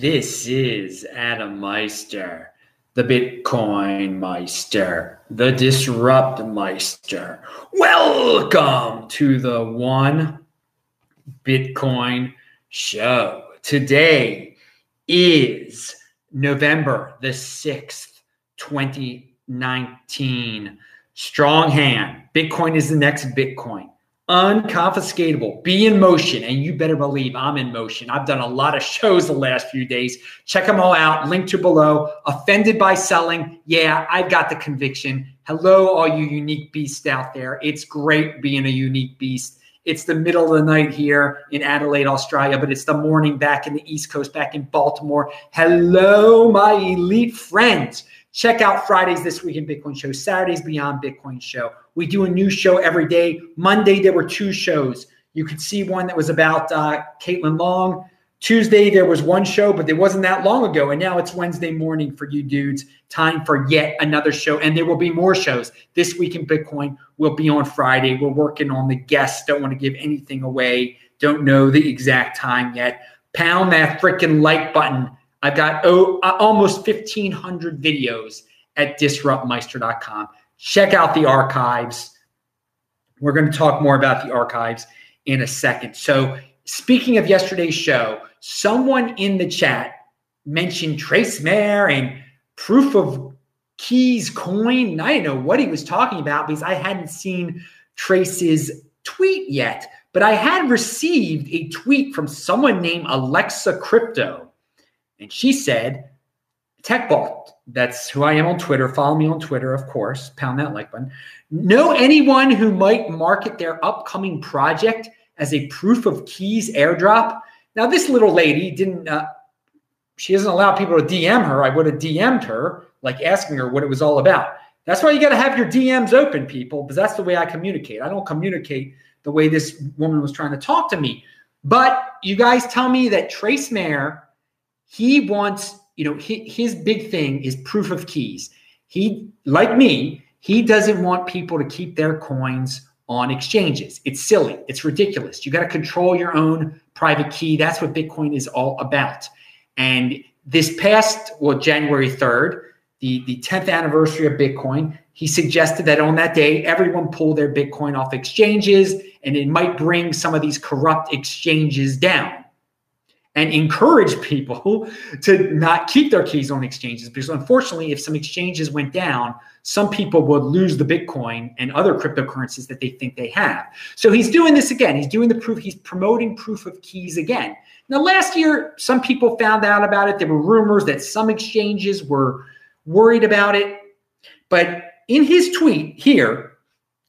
This is Adam Meister, the Bitcoin Meister, the Disrupt Meister. Welcome to the One Bitcoin Show. Today is November the 6th, 2019. Strong hand. Bitcoin is the next Bitcoin unconfiscatable. Be in motion, and you better believe I'm in motion. I've done a lot of shows the last few days. Check them all out. Link to below. Offended by selling? Yeah, I've got the conviction. Hello, all you unique beasts out there. It's great being a unique beast. It's the middle of the night here in Adelaide, Australia, but it's the morning back in the East Coast, back in Baltimore. Hello, my elite friends. Check out Fridays This Week in Bitcoin show, Saturdays Beyond Bitcoin show. We do a new show every day. Monday, there were two shows. You could see one that was about uh, Caitlin Long. Tuesday, there was one show, but it wasn't that long ago. And now it's Wednesday morning for you dudes. Time for yet another show. And there will be more shows. This Week in Bitcoin will be on Friday. We're working on the guests. Don't want to give anything away. Don't know the exact time yet. Pound that freaking like button I've got oh, uh, almost 1,500 videos at disruptmeister.com. Check out the archives. We're going to talk more about the archives in a second. So, speaking of yesterday's show, someone in the chat mentioned Trace Mayer and proof of keys coin. And I didn't know what he was talking about because I hadn't seen Trace's tweet yet. But I had received a tweet from someone named Alexa Crypto and she said, TechBalt, that's who I am on Twitter. Follow me on Twitter, of course. Pound that like button. Know anyone who might market their upcoming project as a proof of keys airdrop? Now, this little lady didn't, uh, she doesn't allow people to DM her. I would have DM'd her, like asking her what it was all about. That's why you got to have your DMs open, people, because that's the way I communicate. I don't communicate the way this woman was trying to talk to me. But you guys tell me that Trace Mayer he wants, you know, his, big thing is proof of keys. He, like me, he doesn't want people to keep their coins on exchanges. It's silly. It's ridiculous. You got to control your own private key. That's what Bitcoin is all about. And this past, well, January 3rd, the, the 10th anniversary of Bitcoin, he suggested that on that day, everyone pull their Bitcoin off exchanges and it might bring some of these corrupt exchanges down and encourage people to not keep their keys on exchanges because unfortunately if some exchanges went down some people would lose the bitcoin and other cryptocurrencies that they think they have. So he's doing this again. He's doing the proof. He's promoting proof of keys again. Now last year some people found out about it. There were rumors that some exchanges were worried about it. But in his tweet here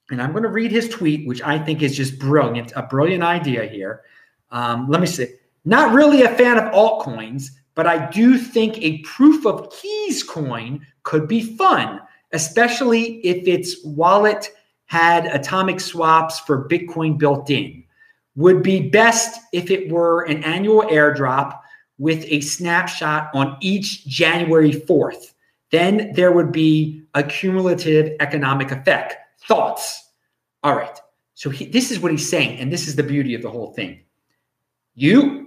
and i'm going to read his tweet which i think is just brilliant a brilliant idea here. Um, let me see not really a fan of altcoins, but I do think a proof of keys coin could be fun, especially if its wallet had atomic swaps for Bitcoin built in. Would be best if it were an annual airdrop with a snapshot on each January 4th. Then there would be a cumulative economic effect. Thoughts? All right. So he, this is what he's saying, and this is the beauty of the whole thing. You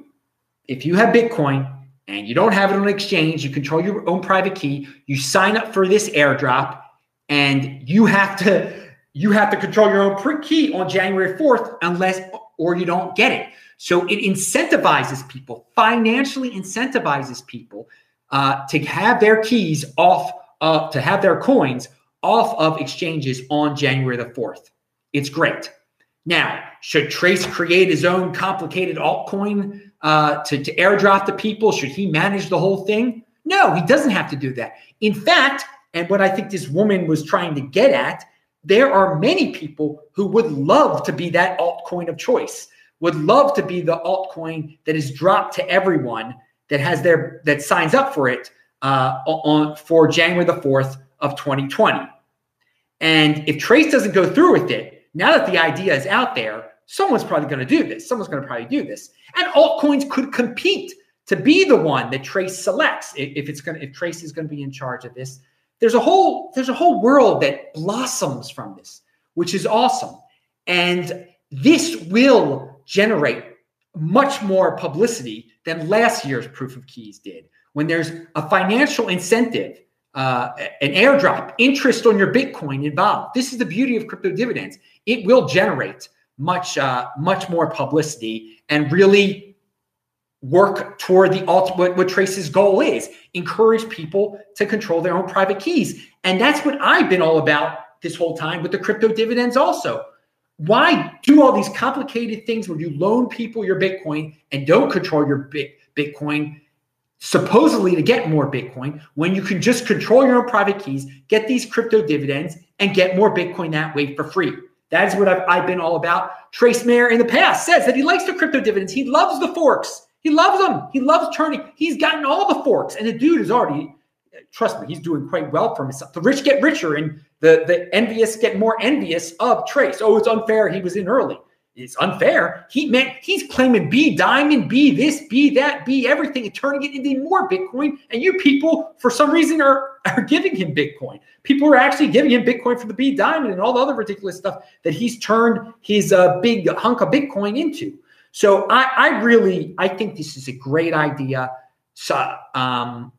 if you have Bitcoin and you don't have it on an exchange, you control your own private key, you sign up for this airdrop, and you have to you have to control your own key on January 4th unless or you don't get it. So it incentivizes people, financially incentivizes people uh, to have their keys off, uh, to have their coins off of exchanges on January the 4th. It's great. Now, should Trace create his own complicated altcoin uh, to, to airdrop the people? Should he manage the whole thing? No, he doesn't have to do that. In fact, and what I think this woman was trying to get at, there are many people who would love to be that altcoin of choice, would love to be the altcoin that is dropped to everyone that has their that signs up for it uh, on for January the fourth of 2020. And if Trace doesn't go through with it, now that the idea is out there, someone's probably going to do this. Someone's going to probably do this. And altcoins could compete to be the one that Trace selects if it's going to if Trace is going to be in charge of this. There's a whole there's a whole world that blossoms from this, which is awesome. And this will generate much more publicity than last year's proof of keys did. When there's a financial incentive, uh, an airdrop, interest on your Bitcoin involved. This is the beauty of crypto dividends. It will generate much, uh, much more publicity and really work toward the ultimate what Trace's goal is encourage people to control their own private keys. And that's what I've been all about this whole time with the crypto dividends also. Why do all these complicated things where you loan people your Bitcoin and don't control your Bitcoin, supposedly to get more Bitcoin, when you can just control your own private keys, get these crypto dividends, and get more Bitcoin that way for free? That is what I've, I've been all about. Trace Mayer in the past says that he likes the crypto dividends. He loves the forks. He loves them. He loves turning. He's gotten all the forks, and the dude is already, trust me, he's doing quite well for himself. The rich get richer, and the the envious get more envious of Trace. Oh, it's unfair. He was in early. It's unfair. He meant he's claiming B diamond, B this, B that, B everything, and turning it into more Bitcoin. And you people, for some reason, are are giving him Bitcoin. People are actually giving him Bitcoin for the B diamond and all the other ridiculous stuff that he's turned his uh, big hunk of Bitcoin into. So I, I really I think this is a great idea. So um,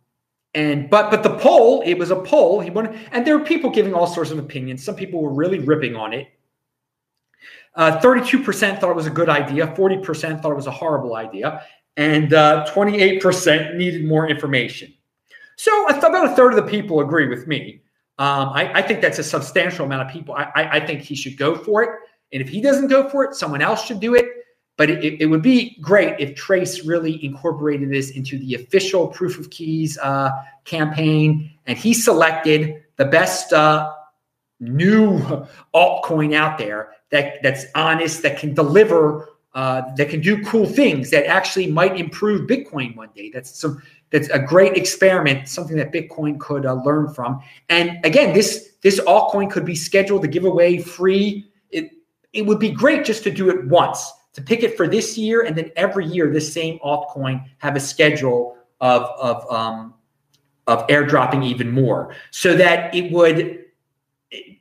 and but but the poll it was a poll he wanted and there were people giving all sorts of opinions. Some people were really ripping on it. Uh, 32% thought it was a good idea. 40% thought it was a horrible idea. And uh, 28% needed more information. So about a third of the people agree with me. Um, I, I, think that's a substantial amount of people. I, I, I think he should go for it. And if he doesn't go for it, someone else should do it. But it, it, would be great if Trace really incorporated this into the official proof of keys uh, campaign, and he selected the best uh, new altcoin out there that that's honest, that can deliver, uh, that can do cool things, that actually might improve Bitcoin one day. That's some that's a great experiment, something that Bitcoin could uh, learn from. And again, this this altcoin could be scheduled to give away free. It it would be great just to do it once to pick it for this year, and then every year this same altcoin have a schedule of of um, of airdropping even more, so that it would.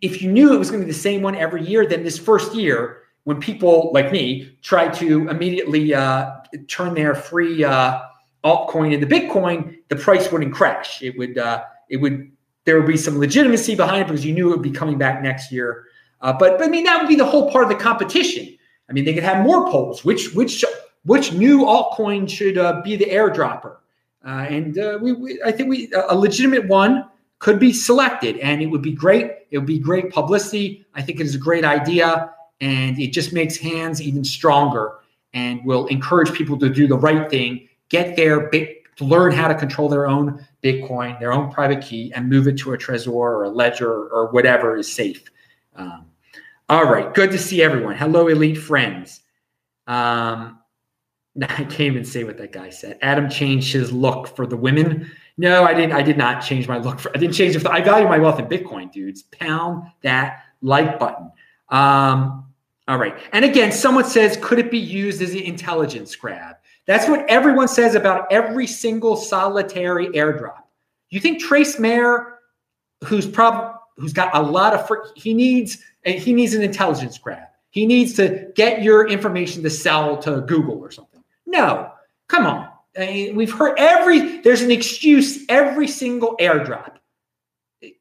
If you knew it was going to be the same one every year, then this first year, when people like me try to immediately uh, turn their free uh, altcoin into Bitcoin, the price wouldn't crash. It would. Uh, it would. There would be some legitimacy behind it because you knew it would be coming back next year. Uh, but, but I mean, that would be the whole part of the competition I mean, they could have more polls. Which which which new altcoin should uh, be the airdropper? Uh, and we, we, I think we a legitimate one could be selected, and it would be great. It would be great publicity. I think it is a great idea, and it just makes hands even stronger, and will encourage people to do the right thing, get their to learn how to control their own Bitcoin, their own private key, and move it to a Trezor or a Ledger or whatever is safe. Um, all right. Good to see everyone. Hello, elite friends. Um, I can't even say what that guy said. Adam changed his look for the women. No, I didn't. I did not change my look for. I didn't change. I value my wealth in Bitcoin, dudes. Pound that like button. Um, all right. And again, someone says, could it be used as an intelligence grab? That's what everyone says about every single solitary airdrop. You think Trace Mayer, who's probably who's got a lot of fr- he needs he needs an intelligence grab. He needs to get your information to sell to Google or something. No, come on. We've heard every there's an excuse every single airdrop.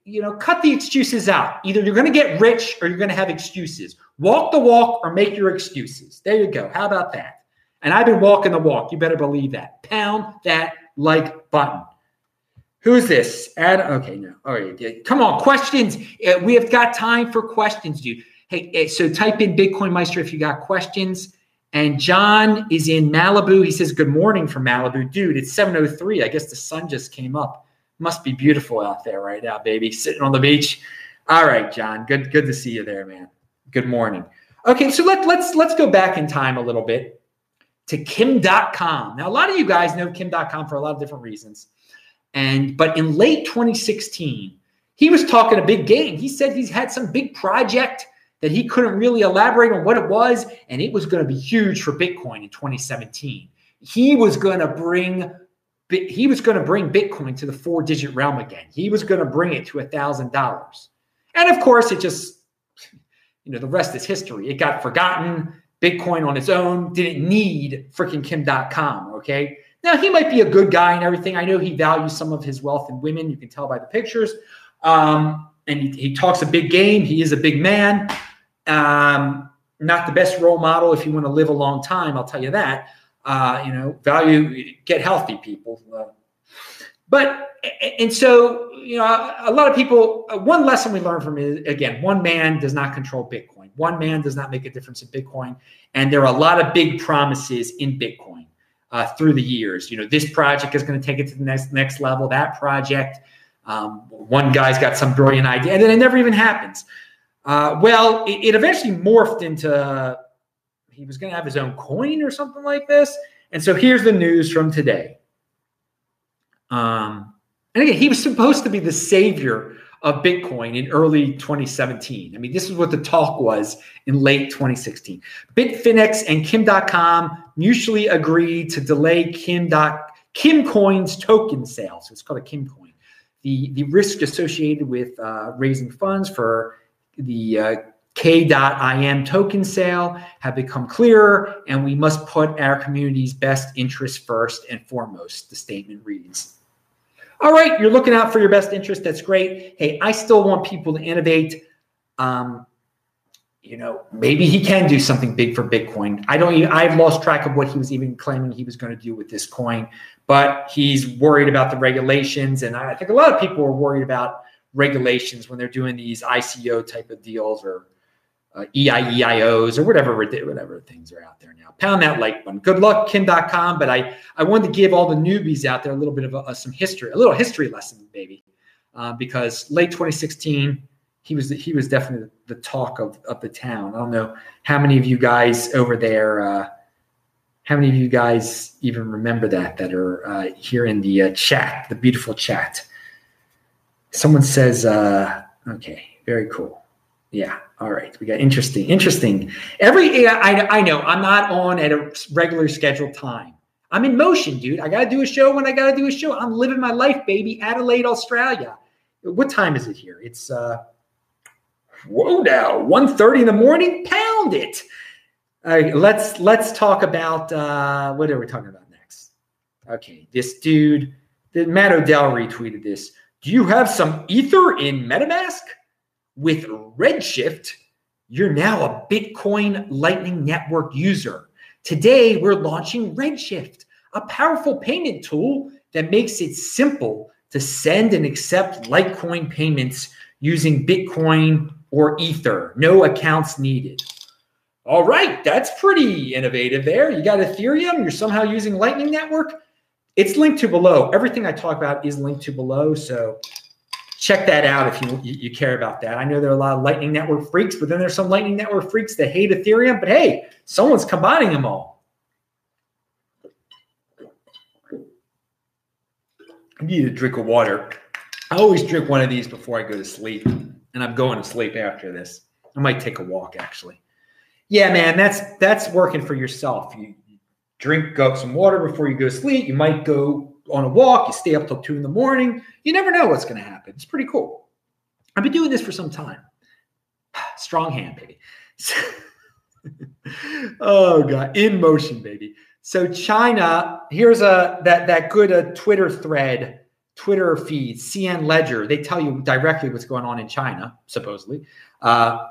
You know, cut the excuses out. Either you're going to get rich or you're going to have excuses. Walk the walk or make your excuses. There you go. How about that? And I've been walking the walk. You better believe that. Pound that like button. Who's this? Adam. Okay, no. All right. Come on, questions. Uh, we have got time for questions, dude. Hey, eh, so type in Bitcoin Meister if you got questions. And John is in Malibu. He says, Good morning from Malibu. Dude, it's 7.03. I guess the sun just came up. Must be beautiful out there right now, baby. Sitting on the beach. All right, John. Good, good to see you there, man. Good morning. Okay, so let, let's let's go back in time a little bit to Kim Dotcom. Now, a lot of you guys know Kim Dotcom for a lot of different reasons. And but in late 2016, he was talking a big game. He said he's had some big project that he couldn't really elaborate on what it was, and it was going to be huge for Bitcoin in 2017. He was going to bring he was going to bring Bitcoin to the four digit realm again. He was going to bring it to a thousand dollars. And of course, it just, you know, the rest is history. It got forgotten. Bitcoin on its own didn't need freaking Kim Dotcom. Okay. Now, he might be a good guy and everything. I know he values some of his wealth in women. You can tell by the pictures. Um, and he, he, talks a big game. He is a big man. Um, not the best role model if you want to live a long time. I'll tell you that. Uh, you know, value, get healthy, people. But, and so, you know, a lot of people, one lesson we learned from it, again, one man does not control Bitcoin. One man does not make a difference in Bitcoin. And there are a lot of big promises in Bitcoin uh, through the years. You know, this project is going to take it to the next next level. That project, um, one guy's got some brilliant idea, and then it never even happens. Uh, well, it, it, eventually morphed into he was going to have his own coin or something like this. And so here's the news from today. Um, and again, he was supposed to be the savior of Bitcoin in early 2017. I mean, this is what the talk was in late 2016. Bitfinex and Kim Dotcom mutually agreed to delay Kim. Kimcoin's token sales. It's called a Kimcoin. The, the risk associated with uh, raising funds for the uh, K.IM token sale have become clearer, and we must put our community's best interests first and foremost, the statement reads. All right, you're looking out for your best interest. That's great. Hey, I still want people to innovate. Um, you know, maybe he can do something big for Bitcoin. I don't even, I've lost track of what he was even claiming he was going to do with this coin, but he's worried about the regulations. And I think a lot of people are worried about regulations when they're doing these ICO type of deals or uh, EIEIOs or whatever whatever things are out there now. Pound that like button. Good luck, Kim Dotcom. But I I wanted to give all the newbies out there a little bit of a, a, some history, a little history lesson, baby, uh, because late 2016 he was he was definitely the talk of of the town. I don't know how many of you guys over there. Uh, how many of you guys even remember that that are uh, here in the uh, chat, the beautiful chat? Someone says, uh, "Okay, very cool." Yeah. All right. We got interesting. Interesting. Every I I know I'm not on at a regular scheduled time. I'm in motion, dude. I gotta do a show when I gotta do a show. I'm living my life, baby. Adelaide, Australia. What time is it here? It's uh whoa now, 1.30 in the morning. Pound it. All right, let's let's talk about uh what are we talking about next? Okay, this dude, Matt Odell retweeted this. Do you have some ether in MetaMask? With Redshift, you're now a Bitcoin Lightning Network user. Today, we're launching Redshift, a powerful payment tool that makes it simple to send and accept Litecoin payments using Bitcoin or Ether. No accounts needed. All right, that's pretty innovative there. You got Ethereum, you're somehow using Lightning Network. It's linked to below. Everything I talk about is linked to below. So check that out if you, you care about that. I know there are a lot of Lightning Network freaks, but then there's some Lightning Network freaks that hate Ethereum. But hey, someone's combining them all. I need a drink of water. I always drink one of these before I go to sleep, and I'm going to sleep after this. I might take a walk actually. Yeah, man, that's that's working for yourself. You drink up some water before you go to sleep. You might go on a walk, you stay up till two in the morning. You never know what's going to happen. It's pretty cool. I've been doing this for some time. Strong hand, baby. oh god, in motion, baby. So China, here's a that that good uh, Twitter thread, Twitter feed, CN Ledger. They tell you directly what's going on in China, supposedly. Uh,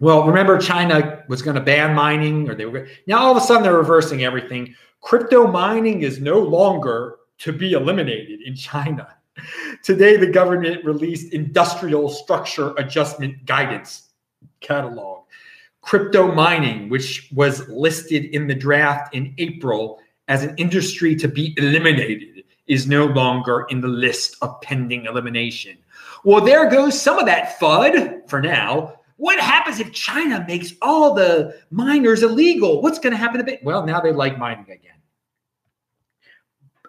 well, remember China was going to ban mining, or they were now all of a sudden they're reversing everything. Crypto mining is no longer to be eliminated in China. Today, the government released industrial structure adjustment guidance catalog. Crypto mining, which was listed in the draft in April as an industry to be eliminated, is no longer in the list of pending elimination. Well, there goes some of that FUD for now. What happens if China makes all the miners illegal? What's going to happen to bit? Well, now they like mining again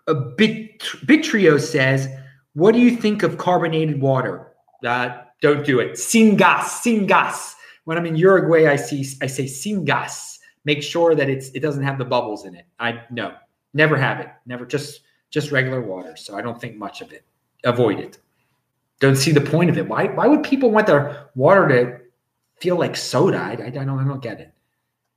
a Bit, Bitrio says, "What do you think of carbonated water? Uh, don't do it. Sin gas, sin gas. When I'm in Uruguay, I see I say sin gas. Make sure that it's it doesn't have the bubbles in it. I no, never have it. Never just just regular water. So I don't think much of it. Avoid it. Don't see the point of it. Why why would people want their water to feel like soda? I, I don't I don't get it.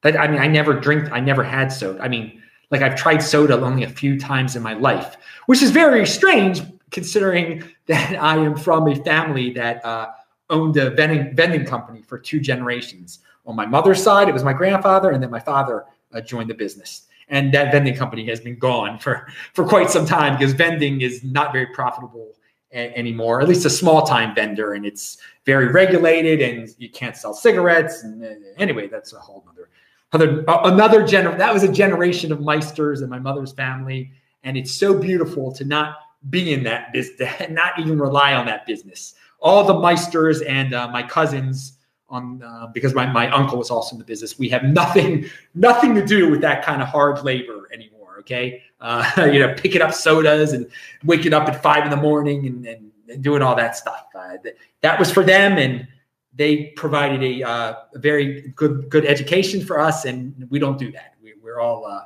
I mean, I never drink, I never had soda. I mean, like I've tried soda only a few times in my life, which is very strange considering that I am from a family that uh, owned a vending, vending company for two generations. On my mother's side, it was my grandfather, and then my father uh, joined the business. And that vending company has been gone for, for quite some time because vending is not very profitable anymore, at least a small time vendor. And it's very regulated and you can't sell cigarettes. And uh, anyway, that's a whole other other, another gener- that was a generation of meisters in my mother's family. And it's so beautiful to not be in that business, not even rely on that business. All the meisters and uh, my cousins on uh, because my, my uncle was also in the business. We have nothing nothing to do with that kind of hard labor anymore. Okay, uh, you know, picking up sodas and waking up at five in the morning and, and, and doing all that stuff. Uh, that, that was for them, and they provided a, uh, a, very good good education for us, and we don't do that. We, are all uh,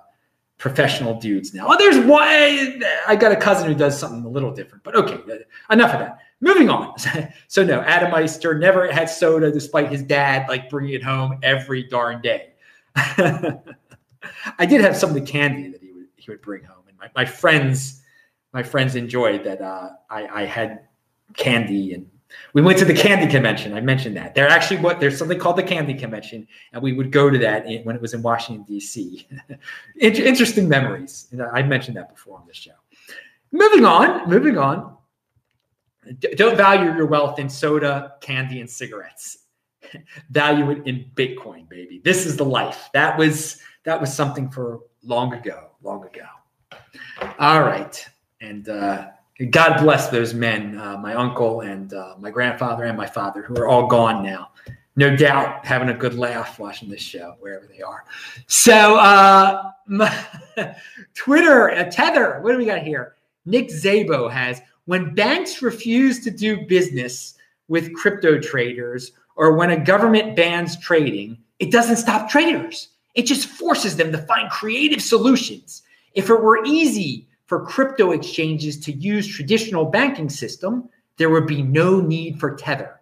professional dudes now. Oh, there's one. I got a cousin who does something a little different, but okay, enough of that. Moving on. so no, Adam Meister never had soda, despite his dad like bringing it home every darn day. I did have some of the candy would bring home, and my, my friends my friends enjoyed that. Uh, I, I had candy and we went to the candy convention. I mentioned that. There actually what there's something called the candy convention, and we would go to that in, when it was in Washington D.C. Interesting memories. I mentioned that before on this show. Moving on, moving on. D- don't value your wealth in soda, candy, and cigarettes. value it in Bitcoin, baby. This is the life. That was that was something for long ago, long ago. All right, and uh, God bless those men, uh, my uncle and uh, my grandfather and my father, who are all gone now. No doubt having a good laugh watching this show wherever they are. So, uh, Twitter, uh, Tether, what do we got here? Nick Szabo has when banks refuse to do business with crypto traders or when a government bans trading, it doesn't stop traders. It just forces them to find creative solutions. If it were easy for crypto exchanges to use traditional banking system, there would be no need for Tether.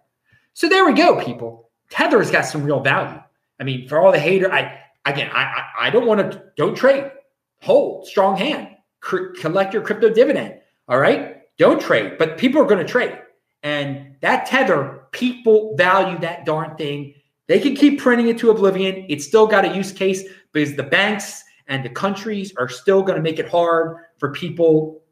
So there we go, people. Tether's got some real value. I mean, for all the hater, I again, I I, I don't want to don't trade, hold strong hand, C- collect your crypto dividend. All right, don't trade, but people are going to trade. And that tether, people value that darn thing. They can keep printing it to oblivion. It's still got a use case because the banks and the countries are still going to make it hard for people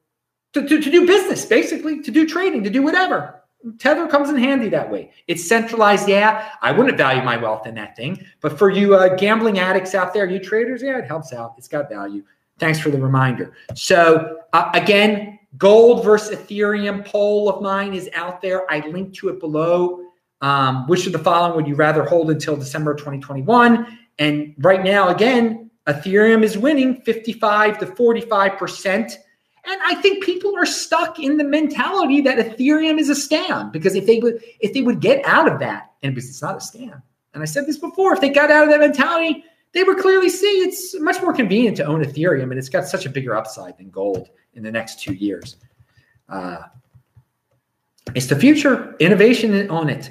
to, to, to do business, basically, to do trading, to do whatever. Tether comes in handy that way. It's centralized. Yeah, I wouldn't value my wealth in that thing. But for you uh, gambling addicts out there, you traders, yeah, it helps out. It's got value. Thanks for the reminder. So, uh, again, Gold versus Ethereum poll of mine is out there. I link to it below. Um, which of the following would you rather hold until December 2021? And right now, again, Ethereum is winning 55 to 45%. And I think people are stuck in the mentality that Ethereum is a scam because if they would if they would get out of that, and it's not a scam, and I said this before, if they got out of that mentality, they would clearly see it's much more convenient to own Ethereum and it's got such a bigger upside than gold in the next two years. Uh, it's the future, innovation on it.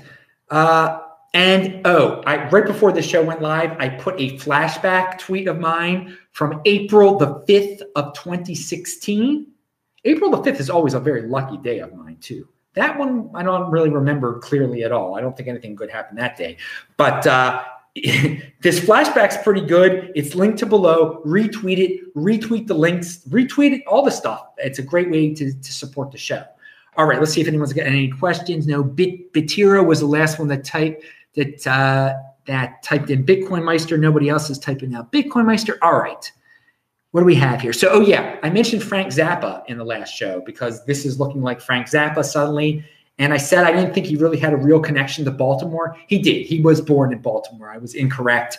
Uh, and oh, I, right before the show went live, I put a flashback tweet of mine from April the 5th of 2016. April the 5th is always a very lucky day of mine, too. That one I don't really remember clearly at all. I don't think anything good happened that day. But uh, this flashback's pretty good. It's linked to below. Retweet it, retweet the links, retweet it, all the stuff. It's a great way to, to support the show. All right, let's see if anyone's got any questions. No, Bit Bitira was the last one that typed that uh, that typed in Bitcoin Meister. Nobody else is typing out Bitcoin Meister. All right. What do we have here? So, oh yeah, I mentioned Frank Zappa in the last show because this is looking like Frank Zappa suddenly. And I said I didn't think he really had a real connection to Baltimore. He did. He was born in Baltimore. I was incorrect.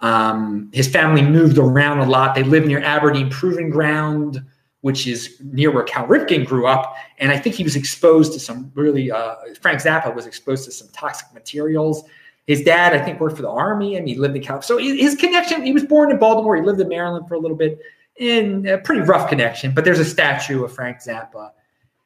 Um, his family moved around a lot. They lived near Aberdeen Proving Ground, which is near where Cal Ripken grew up. And I think he was exposed to some really, uh, Frank Zappa was exposed to some toxic materials. His dad, I think, worked for the Army and he lived in Cal. So his connection, he was born in Baltimore. He lived in Maryland for a little bit in a pretty rough connection, but there's a statue of Frank Zappa.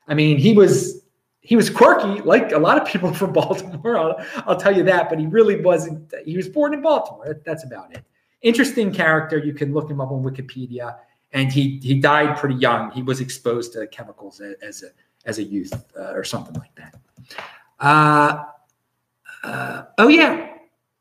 I mean, he was he was quirky, like a lot of people from Baltimore. I'll, I'll, tell you that, but he really wasn't. He was born in Baltimore. That, that's about it. interesting character. You can look him up on Wikipedia. And he he died pretty young. He was exposed to chemicals as a as a youth uh, or something like that. Uh, uh, oh yeah,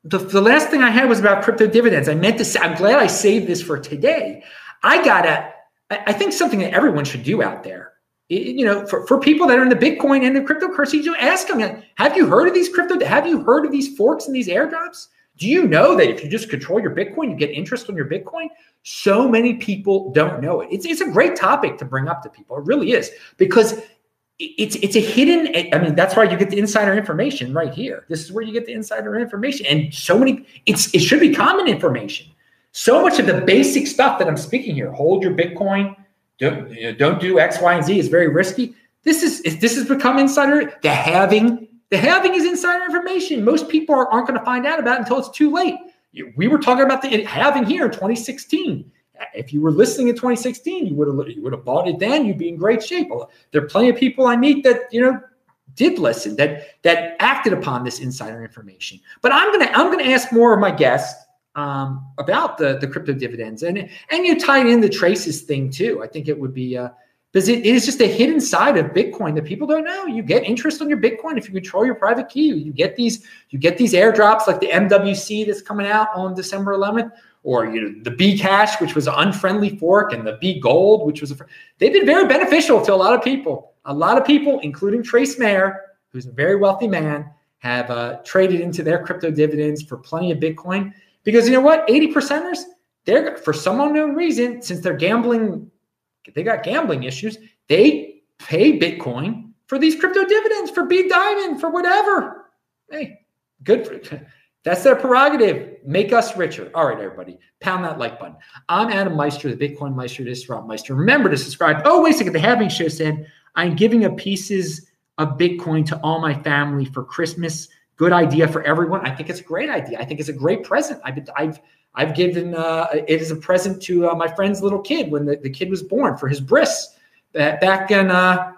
the, the last thing I had was about crypto dividends. I meant to say, I'm glad I saved this for today. I gotta, I, I think something that everyone should do out there. It, you know, for, for people that are in the Bitcoin and the cryptocurrency, you ask them, have you heard of these crypto? Have you heard of these forks and these airdrops? Do you know that if you just control your Bitcoin, you get interest on your Bitcoin? So many people don't know it. It's, it's a great topic to bring up to people. It really is because it's it's a hidden i mean that's why you get the insider information right here this is where you get the insider information and so many it's it should be common information so much of the basic stuff that i'm speaking here hold your bitcoin don't you know, don't do x y and z is very risky this is this has become insider the halving the halving is insider information most people are, aren't going to find out about it until it's too late we were talking about the halving here in 2016 if you were listening in 2016, you would have you would have bought it then. You'd be in great shape. There are plenty of people I meet that you know did listen that that acted upon this insider information. But I'm gonna I'm gonna ask more of my guests um, about the the crypto dividends and and you tie in the Trace's thing too. I think it would be. Uh, because it is just a hidden side of Bitcoin that people don't know. You get interest on your Bitcoin if you control your private key. You get these, you get these airdrops like the MWC that's coming out on December 11th or you know the Bcash, which was an unfriendly fork, and the B Gold, which was a. They've been very beneficial to a lot of people. A lot of people, including Trace Mayer, who's a very wealthy man, have uh, traded into their crypto dividends for plenty of Bitcoin because you know what, eighty percenters, they're for some unknown reason, since they're gambling, they got gambling issues. They pay Bitcoin for these crypto dividends for B Diamond for whatever. Hey, good for that's their prerogative. Make us richer. All right, everybody, pound that like button. I'm Adam Meister, the Bitcoin Meister, Disrupt Meister. Remember to subscribe. Oh, wait a second. The Halving Show said, I'm giving a pieces of Bitcoin to all my family for Christmas. Good idea for everyone. I think it's a great idea. I think it's a great present. I've, I've, I've given uh, it as a present to uh, my friend's little kid when the, the kid was born for his bris back in, uh,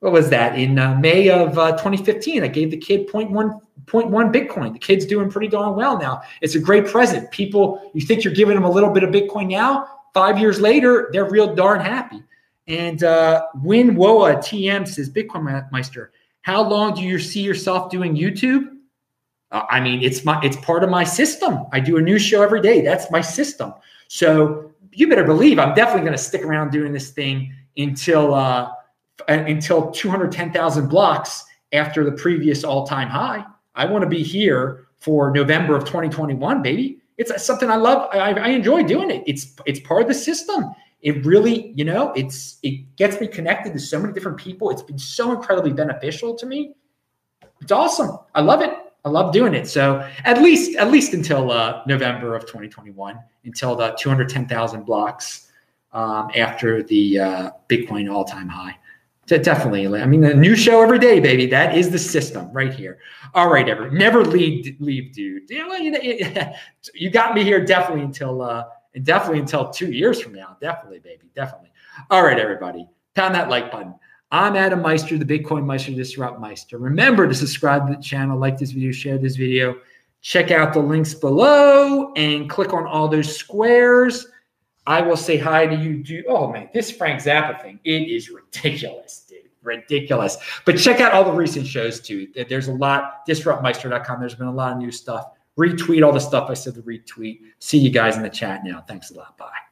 what was that, in uh, May of uh, 2015. I gave the kid 0.1 0.1 Bitcoin. The kid's doing pretty darn well now. It's a great present. People, you think you're giving them a little bit of Bitcoin now, five years later, they're real darn happy. And uh, Win Woa TM says, Bitcoin Meister, how long do you see yourself doing YouTube? Uh, I mean, it's my it's part of my system. I do a new show every day. That's my system. So you better believe I'm definitely going to stick around doing this thing until uh, until 210,000 blocks after the previous all-time high. I want to be here for November of 2021, baby. It's something I love. I, I enjoy doing it. It's it's part of the system. It really, you know, it's it gets me connected to so many different people. It's been so incredibly beneficial to me. It's awesome. I love it. I love doing it. So at least at least until uh, November of 2021, until the 210,000 blocks um, after the uh, Bitcoin all time high. Definitely. I mean, a new show every day, baby. That is the system right here. All right, ever never leave, leave, dude. You know, you got me here definitely until uh, definitely until two years from now. Definitely, baby. Definitely. All right, everybody. Pound that like button. I'm Adam Meister, the Bitcoin Meister, Disrupt Meister. Remember to subscribe to the channel, like this video, share this video. Check out the links below and click on all those squares I will say hi to you. Do oh man, this Frank Zappa thing, it is ridiculous, dude. Ridiculous. But check out all the recent shows too. There's a lot, disruptmeister.com. There's been a lot of new stuff. Retweet all the stuff I said to retweet. See you guys in the chat now. Thanks a lot. Bye.